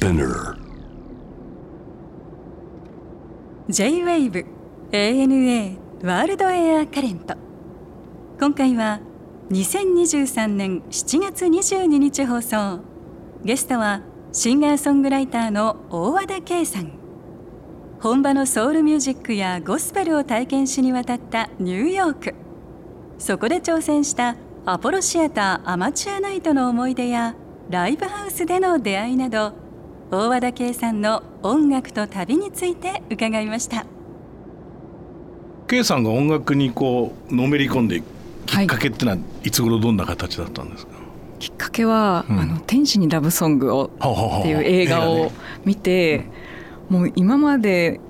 Spinner. J-WAVE ANA ワールドエアカレント今回は2023年7月22日放送。ゲストはシンガーソングライターの大和田圭さん。本場のソウルミュージックやゴスペルを体験しに渡ったニューヨーク。そこで挑戦したアポロシアターアマチュアナイトの思い出やライブハウスでの出会いなど大和田圭さんの音楽と旅について伺いました。K さんが音楽にこうのめり込んでいくきっかけってのは、い、つ頃どんな形だったんですか？きっかけは、うん。あの天使にラブソングをっていう映画を見て、もう今まで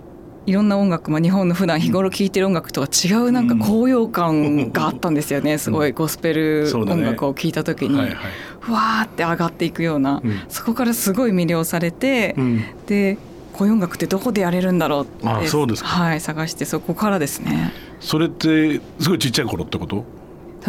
いろんな音楽、まあ、日本の普段日頃聴いてる音楽とは違うなんか高揚感があったんですよね、すごいゴスペル音楽を聴いた時に、はいはいふわーって上がっていくような、うん。そこからすごい魅了されて、うん。でこういう音楽ってどこでやれるんだろうってあそうですか。はい、探してそこからですね。それってすごいちっちゃい頃ってこと？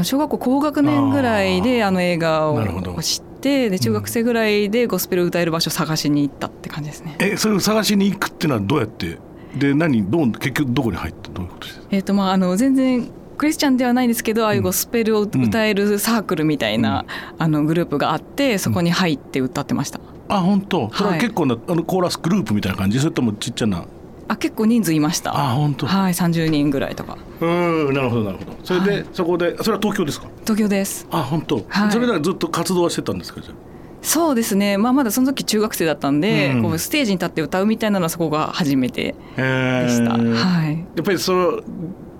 小学校高学年ぐらいであの映画を知ってで中学生ぐらいでゴスペルを歌える場所を探しに行ったって感じですね。えそれを探しに行くっていうのはどうやって？で何どう結局どこに入ってどういうことですえーとまあ、あの全然クリスチャンではないんですけどああいうゴスペルを歌えるサークルみたいな、あのグループがあってそこに入って歌ってました。あ本当？それははい結構な、あのコーラスグループみたいな感じ？それともちっちゃな？あ結構人数いました。あ本当。はい30人ぐらいとか。うんなるほどなるほど。それで、はい。そこでそれは東京ですか？東京です。あ本当、はい。それならずっと活動はしてたんですかじゃあ？そうですね、まあ、まだその時中学生だったんで、うん。こうステージに立って歌うみたいなのはそこが初めてへでした。ー。はい。やっぱりその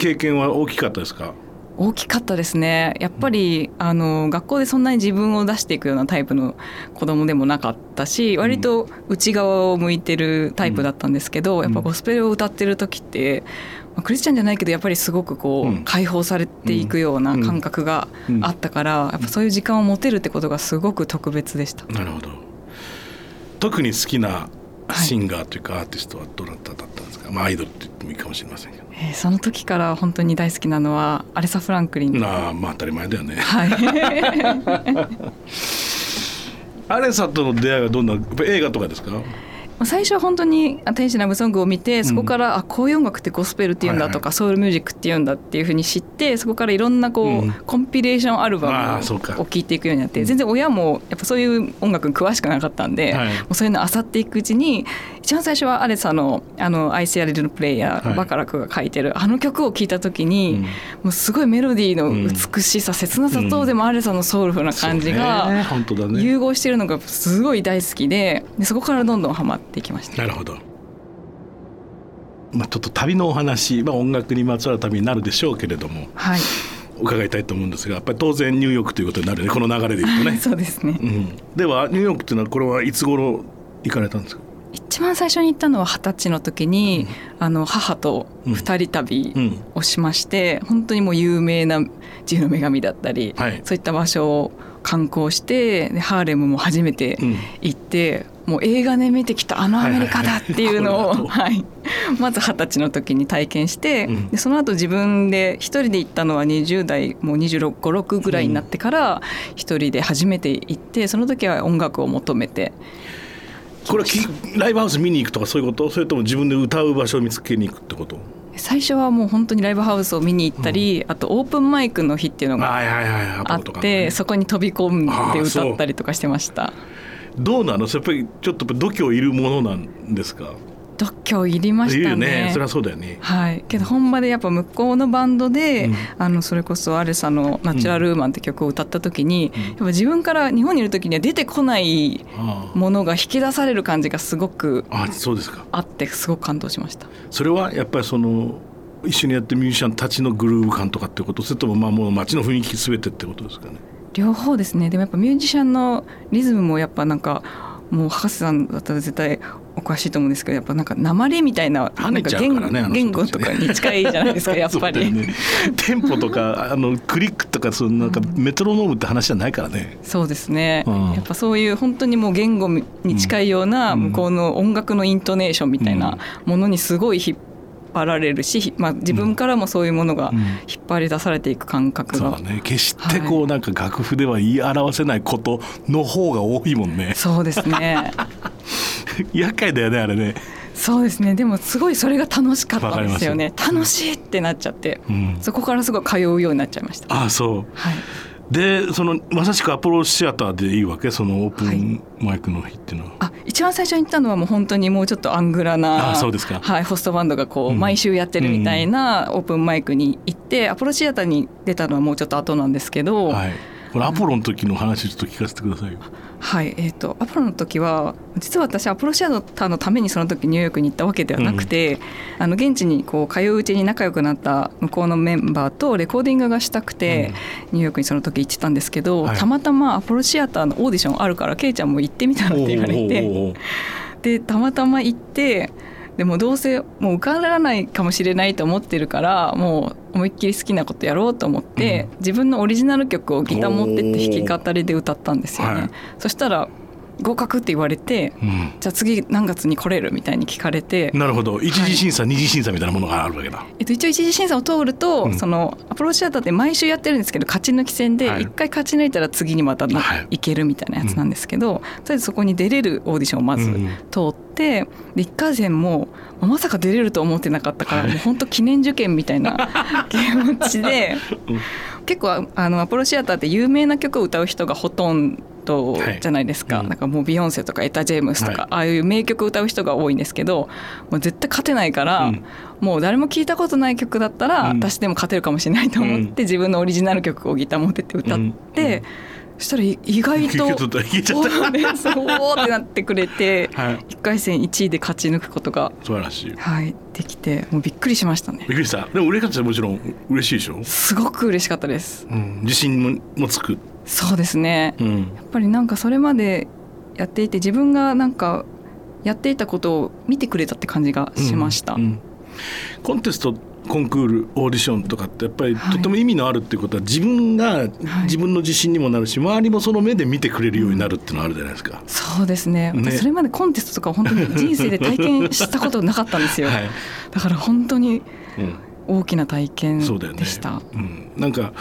経験は大きかったですか？大きかったですね。やっぱりあの学校でそんなに自分を出していくようなタイプの子供でもなかったし割と内側を向いてるタイプだったんですけど、やっぱゴスペルを歌ってる時って、まあクリスチャンじゃないけどやっぱりすごくこう、うん。解放されていくような感覚があったから、やっぱそういう時間を持てるってことがすごく特別でした。なるほど。特に好きなシンガーというかアーティストはどなただったんですか、まあアイドルって言ってもいいかもしれませんけど。えーその時から本当に大好きなのはアレサ・フランクリン。なあまあ当たり前だよね。はい。アレサとの出会いはどんな映画とかですか？最初は本当に「天使ラブソング」を見てそこから、あこういう音楽ってゴスペルっていうんだとか、はいソウルミュージックっていうんだっていうふうに知ってそこからいろんなこう、うん。コンピレーションアルバムを聴いていくようになって全然親もやっぱそういう音楽に詳しくなかったんで、はい。もうそういうのを漁っていくうちに一番最初はアレサの「あのアイスやれるプレイヤー」はい。バカラクが書いてるあの曲を聴いた時に、うん。もうすごいメロディーの美しさ、切なさとでもアレサのソウルフルな感じが、融合してるのがすごい大好きででそこからどんどんハマっていきました。なるほど。まあちょっと旅のお話、まあ、音楽にまつわる旅になるでしょうけれどもはい、伺いたいと思うんですがやっぱり当然ニューヨークということになるねこの流れで言うとね、そうですね、うん、ではニューヨークっていうのはこれはいつ頃行かれたんですか？一番最初に行ったのは二十歳の時に、あの母と二人旅うん。をしまして、本当にもう有名な自由の女神だったり、はい。そういった場所を観光してでハーレムも初めてうん。行って、もう映画で見てきたあのアメリカだっていうのを、はい まず二十歳の時に体験して、うん。でその後自分で一人で行ったのは20代もう25、6ぐらいになってから一人で初めて行ってその時は音楽を求めて。これライブハウス見に行くとかそういうこと？それとも自分で歌う場所を見つけに行くってこと？最初はもう本当にライブハウスを見に行ったり、あとオープンマイクの日っていうのがあってそこに飛び込んで歌ったりとかしてましたどうなの？やっぱりちょっと度胸いるものなんですか？度胸いりましたね。ね。それはそうだよね。はい、けど本場でやっぱ向こうのバンドで、うん。あのそれこそアレサの「ナチュラルウーマン」って曲を歌った時に、やっぱ自分から日本にいる時には出てこないものが引き出される感じがすごくあそうですか。あってすごく感動しました。それはやっぱりその一緒にやってるミュージシャンたちのグルーヴ感とかってこと？それともまあもう街の雰囲気すべてってことですかね？両方ですね。でもやっぱミュージシャンのリズムもやっぱなんかもう博士さんだったら絶対お詳しいと思うんですけどやっぱなんか鉛みたいななんか言ね言語とかに近いじゃないですかやっぱり。よね、テンポとかあのクリックとかそのなんかメトロノームって話じゃないからね、そうですね、うん。やっぱそういう本当にもう言語に近いようなうん。向こうの音楽のイントネーションみたいなものにすごい引っ張られるし、ひまあ、自分からもそういうものがうん。引っ張り出されていく感覚が、そうだね。決してこうなんか楽譜では言い表せないことの方が多いもんね、そうですね。厄介だよねあれね、そうですね。でもすごいそれが楽しかったんですよね。楽しいってなっちゃって、うん、そこからすごい通うようになっちゃいました。ああそう。はいでそのまさしくアポロシアターでいいわけ？そのオープはい。ンマイクの日っていうのは、あ一番最初に行ったのはもう本当にもうちょっとアングラなあそうですか。はい、ホストバンドがこう、うん。毎週やってるみたいなオープンマイクに行ってアポロシアターに出たのはもうちょっと後なんですけど、はいこれアポロの時の話ちょっと聞かせてくださいよ。はい、えー、とアポロの時は実は私アポロシアターのためにその時ニューヨークに行ったわけではなくて、あの現地にこう通ううちに仲良くなった向こうのメンバーとレコーディングがしたくて、ニューヨークにその時行ってたんですけど、はい。たまたまアポロシアターのオーディションあるからケイちゃんも行ってみたらって言われてでたまたま行ってでもどうせもう受からないかもしれないと思ってるからもう思いっきり好きなことやろうと思って、自分のオリジナル曲をギター持ってって弾き語りで歌ったんですよね。はいそしたら合格って言われてうん。じゃあ次何月に来れるみたいに聞かれて、なるほど。一次審査、二次審査みたいなものがあるわけだ。えっと、一応一次審査を通ると、うん。そのアプローチシアターって毎週やってるんですけど勝ち抜き戦ではい。一回勝ち抜いたら次にまたな、はいい、けるみたいなやつなんですけど、とりあえずそこに出れるオーディションをまずうん通って、で1回戦もまさか出れると思ってなかったから、はい。もう本当記念受験みたいな 気持ちでうん。結構あのアポロシアターって有名な曲を歌う人がほとんどじゃないですか、はいうん。なんかもうビヨンセとかエタ・ジェームスとか、はい。ああいう名曲を歌う人が多いんですけどもう絶対勝てないから、うん。もう誰も聞いたことない曲だったら、うん。私でも勝てるかもしれないと思って、自分のオリジナル曲をギター持ってって歌って、うん。そしたらい意外といけちゃったいけちゃった。そうってなってくれて、はい。1回戦1位で勝ち抜くことが、素晴らしい。びっはい、できてもうびっくりしましたね。くりした。でも嬉しかっもちろん嬉しいでしょ、すごく嬉しかったです。うん、自信ももつく、そうですね。うん、やっぱりなんかそれまでやっていて自分がなんかやっていたことを見てくれたって感じがしました、うんうん。コンテストコンクールオーディションとかってやっぱりはいとても意味のあるっていうことは自分が自分の自信にもなるし周りもその目で見てくれるようになるっていうのはあるじゃないですか。そうですね。ね。私それまでコンテストとか本当に人生で体験したことなかったんですよ、はい。だから本当にうん。大きな体験でした、うん、なんか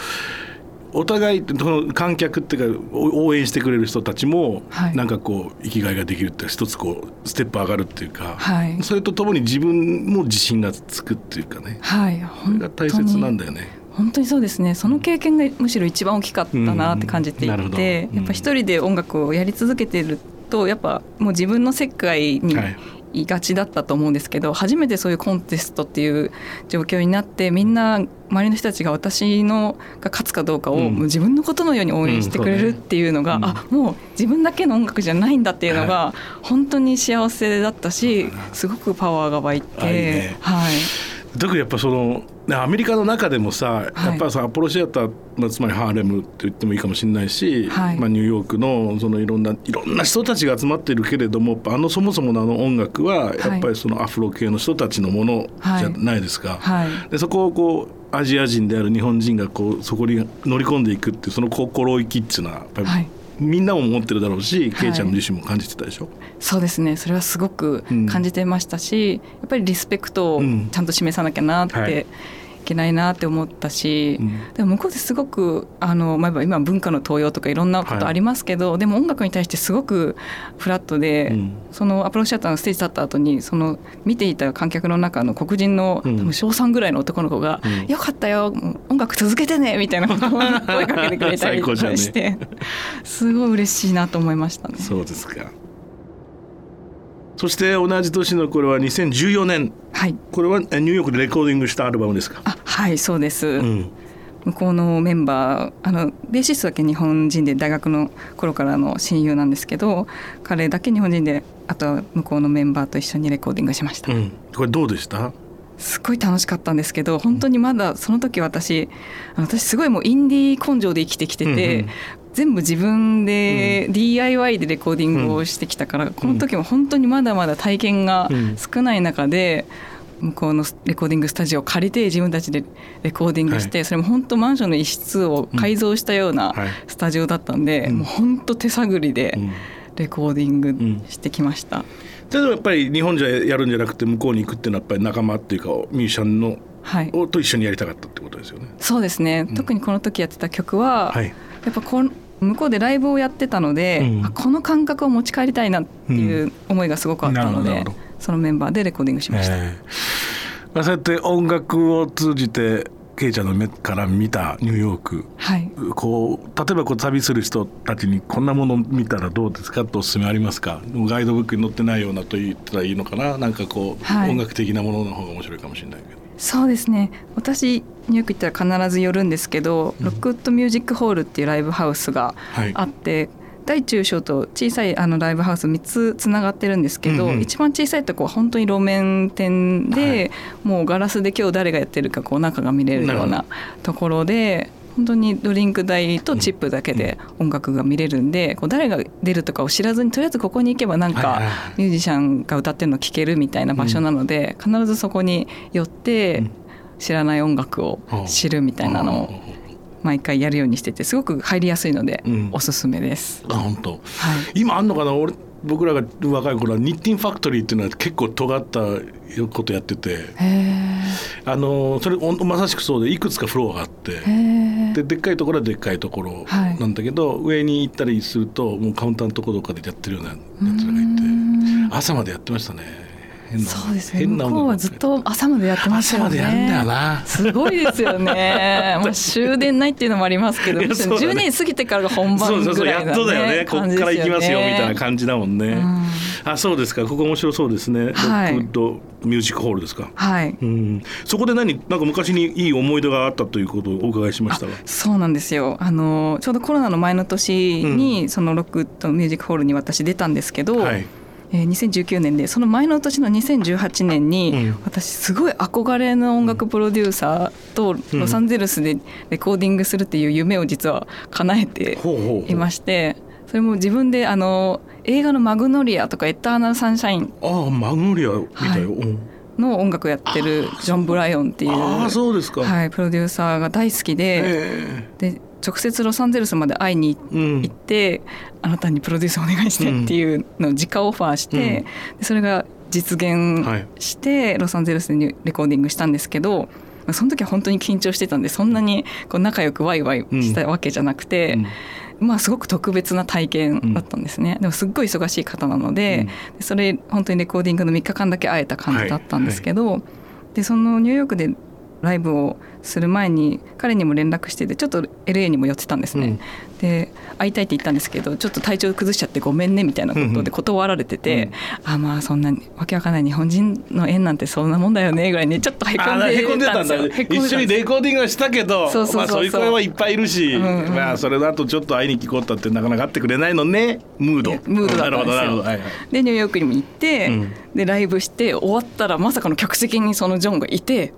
お互いその観客っていうかお応援してくれる人たちも、はい。なんかこう生きがいができるっていうか一つこうステップ上がるっていうか、はい。それとともに自分も自信がつくっていうかね。はいそれ本が大当切なんにだよね。本当にそうですね。その経験がむしろ一番大きかったなって感じていうん。うんやっぱ一人で音楽をやり続けてるとやっぱもう自分の世界にはいいがちだったと思うんですけど初めてそういうコンテストっていう状況になってみんな周りの人たちが私のが勝つかどうかを、自分のことのように応援してくれるっていうのが、うん。そうねあもう自分だけの音楽じゃないんだっていうのが本当に幸せだったしすごくパワーが湧いてあいいね。はい。特にやっぱそのねアメリカの中でもさ、はい。やっぱさアポロシアター、まあ、つまりハーレムって言ってもいいかもしれないし、はい。まあ、ニューヨークのそのいろんないろんな人たちが集まってるけれどもあのそもそものあの音楽はやっぱりそのアフロ系の人たちのものじゃないですか。はい。でそこをこうアジア人である日本人がこうそこに乗り込んでいくっていうその心意気っていうのはやっぱり、はい。みんなも持ってるだろうし、はい。ケイちゃん自身も感じてたでしょ？そうですね。それはすごくうん。感じてましたし、やっぱりリスペクトをうん。ちゃんと示さなきゃなって、はいいけないなって思ったし、うん。でも向こうですごくあの、まあ、今文化の登用とかいろんなことありますけど、でも音楽に対してすごくフラットで、うん。そのアプローチシアターのステージ立った後にその見ていた観客の中の黒人の、うん。多分小3ぐらいの男の子がうん「よかったよ音楽続けてね」みたいなことを声かけてくれたりして、すごい嬉しいなと思いましたね。そうですか。そして同じ年のこれは2014年はいこれはえニューヨークでレコーディングしたアルバムですか？あはいそうです、うん。向こうのメンバーあのベーシストだけ日本人で大学の頃からの親友なんですけど彼だけ日本人であとは向こうのメンバーと一緒にレコーディングしました、うん。これどうでした？すごい楽しかったんですけど本当にまだその時私私すごいもうインディー根性で生きてきてて、うんうん全部自分で DIY でレコーディングをしてきたから、この時も本当にまだまだ体験が少ない中で。向こうのレコーディングスタジオを借りて自分たちでレコーディングして、はい。それも本当マンションの一室を改造したようなはい。スタジオだったんで、うん。もう本当手探りでうん。レコーディングしてきました。例えばやっぱり日本じゃやるんじゃなくて向こうに行くっていうのはやっぱり仲間っていうかミュージシャンのはい、をと一緒にやりたかったってことですよね。そうですね、うん。特にこの時やってた曲は、はい。やっぱこん向こうでライブをやってたので、うん、この感覚を持ち帰りたいなっていう思いがすごくあったので、うん、そのメンバーでレコーディングしました。えー、まあ、そうやって音楽を通じてケイちゃんの目から見たニューヨーク、はい、こう例えばこう旅する人たちにこんなもの見たらどうですかとおすすめありますか？ガイドブックに載ってないようなと言ったらいいのかな？なんかこう、はい、音楽的なものの方が面白いかもしれないけど。そうですね。私ニューヨーク行ったら必ず寄るんですけど、うん、ロックウッドミュージックホールっていうライブハウスがあって、はい大中小と小さいあのライブハウス3つつながってるんですけど、うんうん、一番小さいとこは本当に路面店で、はい、もうガラスで今日誰がやってるかこう中が見れるようなところで。本当にドリンク代とチップだけで音楽が見れるんで、こう誰が出るとかを知らずにとりあえずここに行けばなんかミュージシャンが歌ってるの聴けるみたいな場所なので、必ずそこに寄って知らない音楽を知るみたいなのを毎回やるようにしててすごく入りやすいので、おすすめです。あ本当、はい、今あんのかな俺僕らが若い頃はニッティンファクトリーっていうのは結構尖ったことやってて。あのそれまさしくそうでいくつかフロアがあってででっかいところはでっかいところなんだけど、はい、上に行ったりするともうカウンターのところとかでやってるようなやつらがいて朝までやってましたね。変なそうですね。向こうはずっと朝までやってますよね。朝までやるんだよなすごいですよね。まあ終電ないっていうのもありますけど、ね、10年過ぎてからが本番ぐらいな、ね、そうそうそうやっとだよね。こっから行きますよみたいな感じだもんね、うん、あそうですか。ここ面白そうですね、はい、ロックウッドミュージックホールですか。はい、うん、そこで何なんか昔にいい思い出があったということをお伺いしました？がそうなんですよ。あのちょうどコロナの前の年に、うん、そのロックウッドミュージックホールに私出たんですけど、はいえー、2019年でその前の年の2018年に、うん、私すごい憧れの音楽プロデューサーとロサンゼルスでレコーディングするっていう夢を実は叶えていましてそれも自分であの映画の「マグノリア」とか「エターナル・サンシャイン」ああマグノリア見たよ、はい。の音楽やってるジョン・ブライオンっていうあそうですか、はい、プロデューサーが大好きでで直接ロサンゼルスまで会いに行って、うん、あなたにプロデュースお願いしてっていうのを直オファーして、うん、それが実現して、ロサンゼルスでレコーディングしたんですけど。その時は本当に緊張してたんでそんなにこう仲良くワイワイしたわけじゃなくて、うん、まあすごく特別な体験だったんですね、でもすっごい忙しい方なので、それ本当にレコーディングの3日間だけ会えた感じだったんですけど、はい。はい、でそのニューヨークでライブをする前に彼にも連絡しててちょっと LA にも寄ってたんですね、うん、で会いたいって言ったんですけどちょっと体調崩しちゃってごめんねみたいなことで断られてて、うん、あまあそんなわけわかんない日本人の縁なんてそんなもんだよねぐらいねちょっとへこんでたんですよ。一緒にレコーディングはしたけどそうそうそういう声はいっぱいいるし、うんうん、まあそれだとちょっと会いに聞こうったってなかなか会ってくれないのねムード。ムードだったんですよ、はいはい、でニューヨークにも行って、でライブして終わったらまさかの客席にそのジョンがいて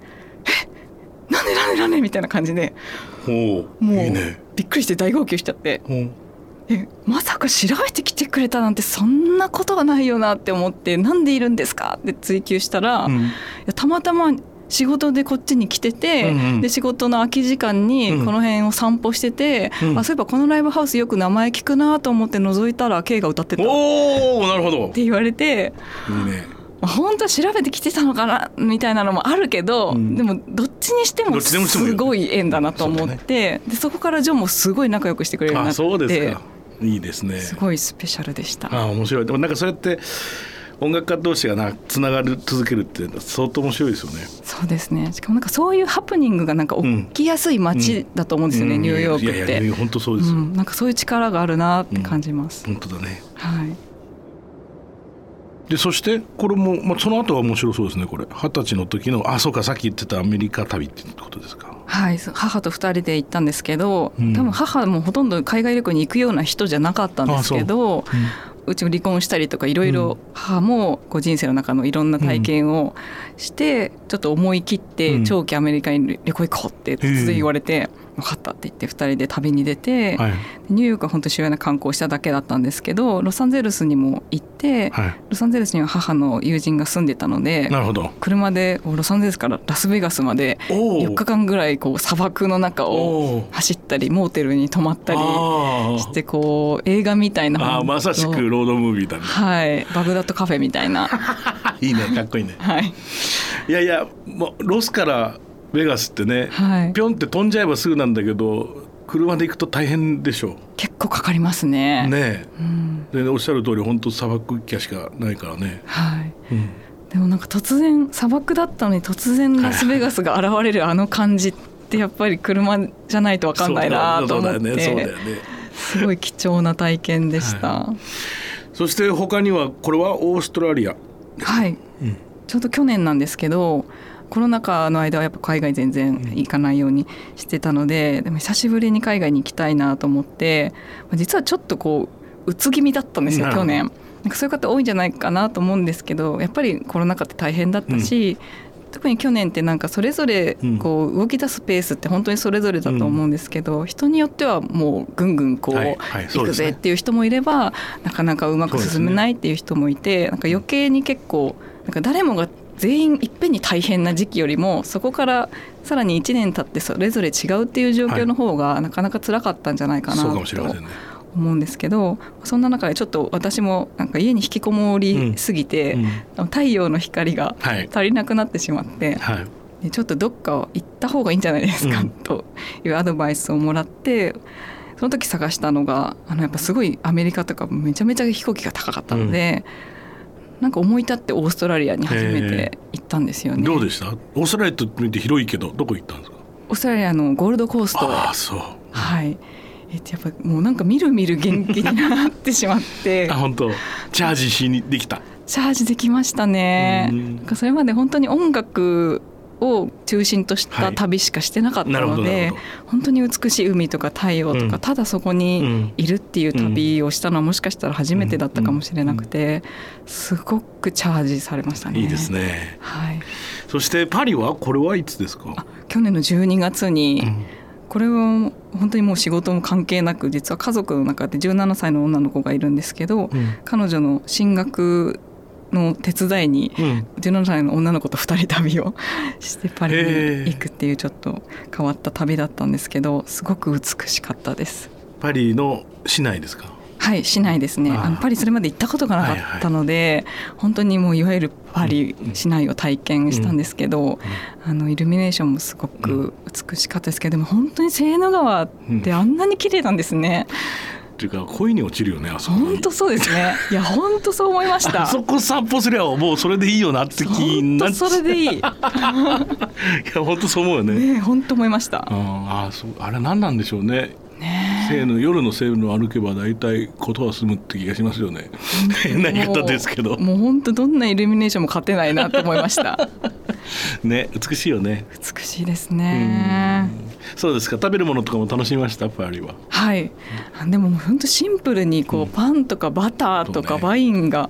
えなんでなんでなんでみたいな感じでもうびっくりして大号泣しちゃって。えまさか調べてきてくれたなんてそんなことはないよなって思ってなんでいるんですか？って追求したら、うん、たまたま仕事でこっちに来てて、うんうん、で仕事の空き時間にこの辺を散歩してて、うん、あそういえばこのライブハウスよく名前聞くなと思って覗いたら K が歌ってた。おなるほど。って言われていいね本当は調べてきてたのかなみたいなのもあるけど、うん、でもどっちにしてもすごい縁だなと思って、ね、でそこからジョンもすごい仲良くしてくれるようになってそうですかいいですねすごいスペシャルでしたあ面白いでもなんかそうやって音楽家同士がなつながる続けるって相当面白いですよね。そうですね。しかもなんかそういうハプニングがなんか起きやすい街だと思うんですよね、うん、ニューヨークって。いやいや本当そうです、うん、なんかそういう力があるなって感じます。本当だね。はい。でそしてこれも、まあ、その後は面白そうですねこれ。二十歳の時のあそうかさっき言ってたアメリカ旅ってことですか。はい母と二人で行ったんですけど、うん、多分母もほとんど海外旅行に行くような人じゃなかったんですけど、う。うちも離婚したりとかいろいろ母もこう人生の中のいろんな体験をしてちょっと思い切って長期アメリカに旅行行こうって突然言われて。分かったって言って2人で旅に出て、はい、ニューヨークは本当主要な観光しただけだったんですけどロサンゼルスにも行って、はい、ロサンゼルスには母の友人が住んでたのでなるほど。車でロサンゼルスからラスベガスまで4日間ぐらいこう砂漠の中を走ったりモーテルに泊まったりしてこう映画みたいな。あまさしくロードムービーだね。はい。バグダッドカフェみたいな。いいねかっこいいね。はい。いやいやもうロスからベガスってね、はい、ピョンって飛んじゃえばすぐなんだけど車で行くと大変でしょう。結構かかりますね。ねうん、でおっしゃる通り本当砂漠キャしかないからね、はい、うん、でもなんか突然砂漠だったのに突然ラスベガスが現れるあの感じってやっぱり車じゃないと分かんないなと思って、そうだよねすごい貴重な体験でした、はい、そして他にはこれはオーストラリアはい、うん、ちょうど去年なんですけどコロナ禍の間はやっぱ海外全然行かないようにしてたのででも久しぶりに海外に行きたいなと思って実はちょっとこううつ気味だったんですよ去年。なんかそういう方多いんじゃないかなと思うんですけどやっぱりコロナ禍って大変だったし、うん、特に去年ってなんかそれぞれこう動き出すペースって本当にそれぞれだと思うんですけど、うん、人によってはもうぐんぐんこう、行くぜっていう人もいればなかなかうまく進めないっていう人もいて、なんか余計に結構なんか誰もが全員いっぺんに大変な時期よりもそこからさらに1年経ってそれぞれ違うっていう状況の方がなかなか辛かったんじゃないかなと思うんですけどそんな中でちょっと私もなんか家に引きこもりすぎて、太陽の光が足りなくなってしまって、でちょっとどっか行った方がいいんじゃないですか、というアドバイスをもらってその時探したのがあのやっぱすごいアメリカとかめちゃめちゃ飛行機が高かったので。なんか思い立ってオーストラリアに初めて行ったんですよね。どうでした？オーストラリアと見て広いけどどこ行ったんですか？オーストラリアのゴールドコースト。あそう。はい。えっと、やっぱもうなんかみるみる元気になってしまって。あ本当。チャージしにできた。チャージできましたね。なんかそれまで本当に音楽を中心とした旅しかしてなかったので、はい、本当に美しい海とか太陽とか、うん、ただそこにいるっていう旅をしたのはもしかしたら初めてだったかもしれなくて、すごくチャージされましたね。いいですね。はい。そしてパリはこれはいつですか？去年の12月に、うん、これは本当にもう仕事も関係なく実は家族の中で17歳の女の子がいるんですけど、うん、彼女の進学の手伝いに17歳の女の子と2人旅を してパリに行くっていうちょっと変わった旅だったんですけどすごく美しかったです。パリの市内ですか？はい市内ですね。あのパリそれまで行ったことがなかったので、はいはい、本当にもういわゆるパリ市内を体験したんですけど、うん。うん、あのイルミネーションもすごく美しかったですけどでも本当にセーヌ川ってあんなに綺麗なんですね。うんっていうか恋に落ちるよねあそこ本当そうですね。いや本当そう思いました。あそこ散歩すりゃもうそれでいいよなって気になっそれでいい。いや本当そう思うよね。ね本当思いました。ああそう。あれ何なんでしょうねねの夜のセーヌを歩けば大体ことは済むって気がしますよね。変な言い方ですけど。もう本当どんなイルミネーションも勝てないなと思いました。ね美しいよね。美しいですね。そうですか。食べるものとかも楽しみました？パリは。はい。でも本当シンプルにこう、うん、パンとかバターとかワインが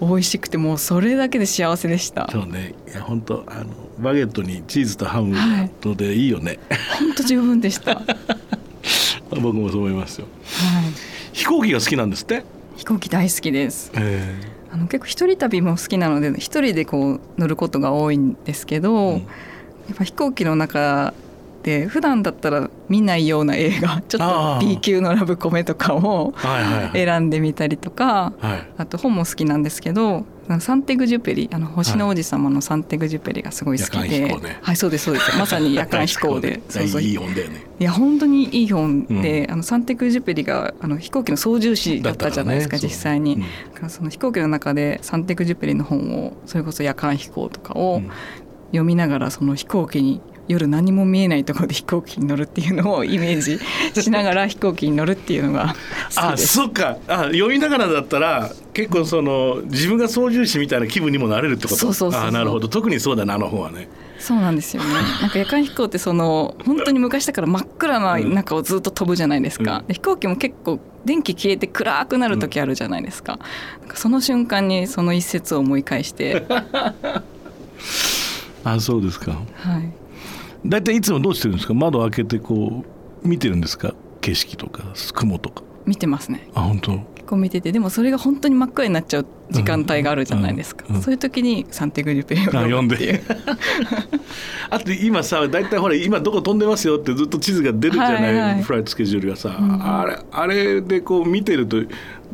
美味しくてもうそれだけで幸せでした。そうね。いや本当あのバゲットにチーズとハムのでいいよね、本、当、十分でした 僕もそう思いますよ、はい、飛行機が好きなんですって？飛行機大好きです、えー、あの結構一人旅も好きなので一人でこう乗ることが多いんですけど、うん、やっぱ飛行機の中で普段だったら見ないような映画 ちょっと B 級のラブコメとかを選んでみたりとか、あと本も好きなんですけどサンテグジュペリあの星の王子様のサンテグジュペリがすごい好きで、はい、ね。はい、そうですそうです。まさに夜間飛行で。そうそう。いい本だよね。いや本当にいい本で、うん、あのサンテグジュペリがあの飛行機の操縦士だったじゃないですか、ね、実際に、う。ん、その飛行機の中でサンテグジュペリの本をそれこそ夜間飛行とかを読みながらその飛行機に夜何も見えないところで飛行機に乗るっていうのをイメージしながら飛行機に乗るっていうのがあそっか。あ読みながらだったら結構その自分が操縦士みたいな気分にもなれるってこと？そうそうそうあなるほど。特にそうだなあの方はね。そうなんですよね。なんか夜間飛行ってその本当に昔だから真っ暗な中をずっと飛ぶじゃないですか、うん、飛行機も結構電気消えて暗くなる時あるじゃないですか,、なんかその瞬間にその一節を思い返して。あそうですか。はい大体いつもどうしてるんですか？窓開けてこう見てるんですか？景色とか雲とか。見てますね。あ本当？結構見てて。でもそれが本当に真っ暗になっちゃう時間帯があるじゃないですか、うんうん、そういう時にサンテグリュペを読んで。あと今さ大体ほら今どこ飛んでますよってずっと地図が出るじゃない、はいはい、フライトスケジュールがさ、うん、あれあれでこう見てると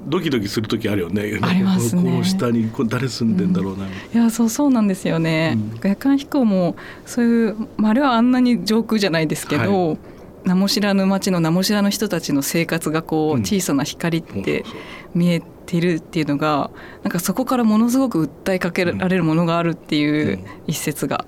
ドキドキする時あるよね。ありますね。この下に誰住んでんだろうな。うん、いやそうそうなんですよね。うん、夜間飛行もそういうまああれはあんなに上空じゃないですけど、はい、名も知らぬ町の名も知らぬ人たちの生活がこう小さな光って見えてるっていうのがなんかそこからものすごく訴えかけられるものがあるっていう一節が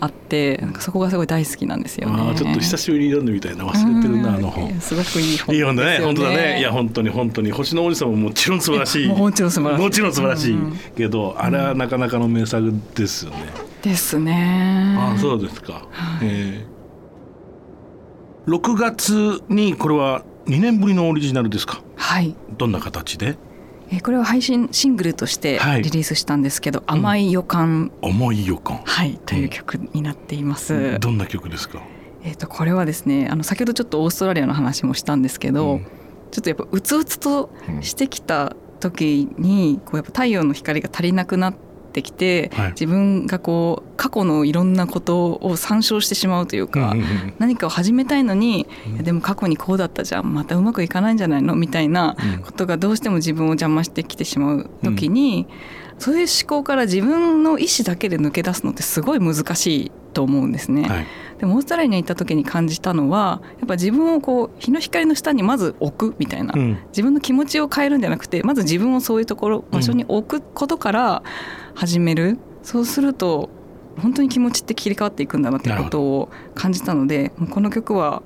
あってそこがすごい大好きなんですよね。ちょっと久しぶりに読んでみたいな忘れてるな、あの本。すごくいい本いい本だね本当だねいや本当に本当に星の王子様ももちろん素晴らしいもちろん素晴らしいもちろん素晴らしいけど、あれはなかなかの名作ですよね。ですね。あそうですか。えー、6月にこれは2年ぶりのオリジナルですか？はい。どんな形で？えこれは配信シングルとしてリリースしたんですけど「はい、甘い予感」甘い予感。はいという曲になっています。うん、どんな曲ですか？えっ、とこれはですねあの先ほどちょっとオーストラリアの話もしたんですけど、うん、ちょっとやっぱうつうつとしてきた時にこうやっぱ太陽の光が足りなくなってってきて、はい、自分がこう過去のいろんなことを参照してしまうというか、うんうんうん、何かを始めたいのに、うん、でも過去にこうだったじゃんまたうまくいかないんじゃないの？みたいなことがどうしても自分を邪魔してきてしまう時に、うん、そういう思考から自分の意思だけで抜け出すのってすごい難しいと思うんですね。はいでもオーストラリアに行った時に感じたのはやっぱ自分をこう日の光の下にまず置くみたいな、うん、自分の気持ちを変えるんじゃなくてまず自分をそういうところ場所に置くことから始める、そうすると本当に気持ちって切り替わっていくんだなっていうことを感じたのでこの曲は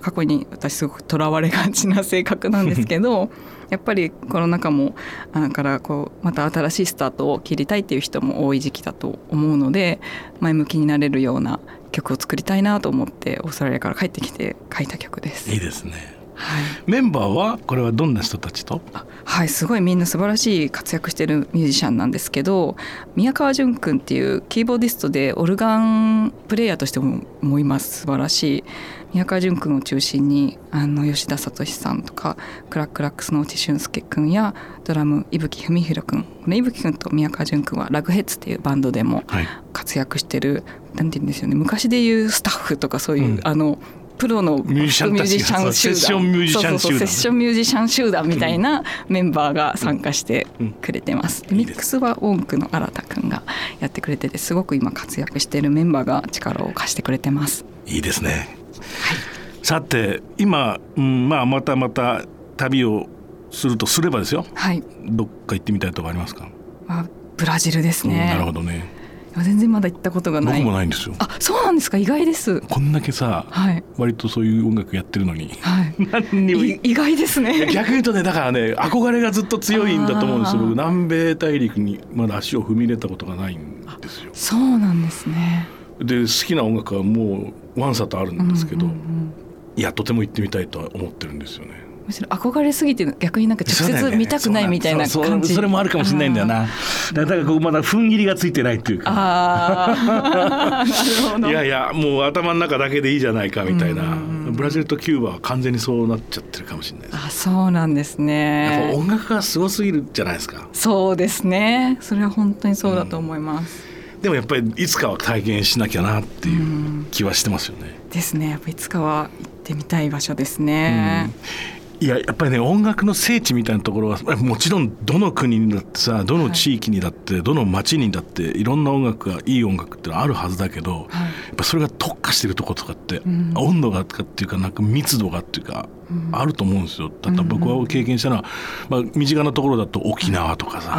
過去に私すごくとらわれがちな性格なんですけど やっぱりコロナ禍もあからこうまた新しいスタートを切りたいっていう人も多い時期だと思うので前向きになれるような曲を作りたいなと思ってオーストラリアから帰ってきて書いた曲です。いいですね。はい、メンバーはこれはどんな人たちと？はいすごいみんな素晴らしい活躍してるミュージシャンなんですけど宮川淳君っていうキーボーディストでオルガンプレイヤーとしてももいます素晴らしい宮川淳君を中心にあの吉田聡さんとかクラックラックスの越智俊介君やドラム伊吹文弘君。この伊吹君と宮川淳君はラグヘッズっていうバンドでも活躍してる、はい、なんて言うんですよね。昔でいうスタッフとかそういう、うん、あのプロのミュージシャン集団。セッションミュージシャン集団。セッションミュージシャン集団みたいなメンバーが参加してくれてます、ミックスは音クの新田君がやってくれててすごく今活躍しているメンバーが力を貸してくれてます。いいですね、はい、さて今、うん、まあまたまた旅をするとすればですよ、はい、どっか行ってみたいとこありますか、まあ、ブラジルですね、なるほどね。全然まだ行ったことがない。僕もないんですよ。あそうなんですか？意外です。こんだけさ、はい、割とそういう音楽やってるのに、はい、何にも意外ですね。逆に言うとねだからね憧れがずっと強いんだと思うんですよ。南米大陸にまだ足を踏み入れたことがないんですよ。そうなんですねで好きな音楽はもうワンサとあるんですけど、うんうんうん、いやとても行ってみたいとは思ってるんですよね。むしろ憧れすぎて逆になんか直接見たくないみたいな感じ。そ,、れもあるかもしれないんだよな。だからこうまだ踏ん切りがついてないっていうか。あいやいやもう頭の中だけでいいじゃないかみたいな。ブラジルとキューバは完全にそうなっちゃってるかもしれないあそうなんですね。やっぱ音楽がすごすぎるじゃないですか。そうですね。それは本当にそうだと思います、うん、でもやっぱりいつかは体験しなきゃなっていう気はしてますよね、ですね。やっぱいつかは行ってみたい場所ですね、うん。いややっぱりね音楽の聖地みたいなところはもちろんどの国にだってさどの地域にだって、はい、どの町にだっていろんな音楽がいい音楽ってのはあるはずだけど、はい、やっぱそれが特化してるとことかって、うん、温度がっていうかなんか密度がっていうか、うん、あると思うんですよ。だった僕は経験したのは、まあ、身近なところだと沖縄とかさ、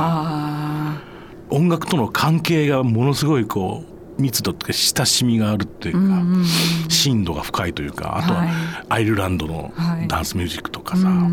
音楽との関係がものすごいこう密度というか親しみがあるっていうか、うんうん深度が深いというかあとはアイルランドのダンスミュージックとかさ、は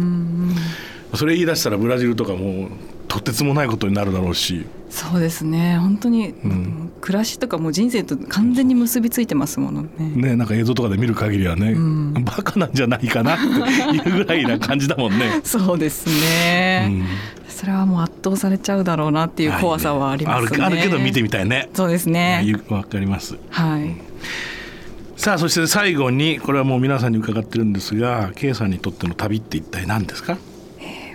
い、それ言い出したらブラジルとかもとてつもないことになるだろうしそうですね。本当に、うん、暮らしとかも人生と完全に結びついてますものね。ねなんか映像とかで見る限りはね、うん、バカなんじゃないかなっていうぐらいな感じだもんね。そうですね、うん、それはもう圧倒されちゃうだろうなっていう怖さはありますね、ね、あるけど見てみたいね。そうですね。わかります。はい。さあそして最後にこれはもう皆さんに伺ってるんですが K さんにとっての旅って一体何ですか？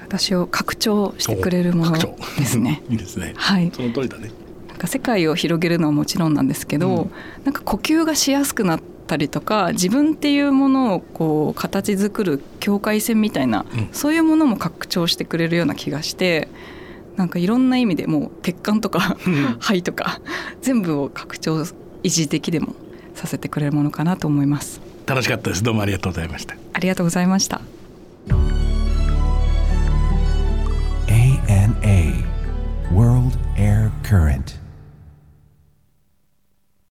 私を拡張してくれるものですね。いいですね。はい。その通りだね。なんか世界を広げるのはもちろんなんですけど、うん、なんか呼吸がしやすくなったりとか自分っていうものをこう形作る境界線みたいな、うん、そういうものも拡張してくれるような気がしてなんかいろんな意味でもう血管とか 肺とか全部を拡張一時的でもさせてくれるものかなと思います。楽しかったですどうもありがとうございましたありがとうございました ANA World Air Current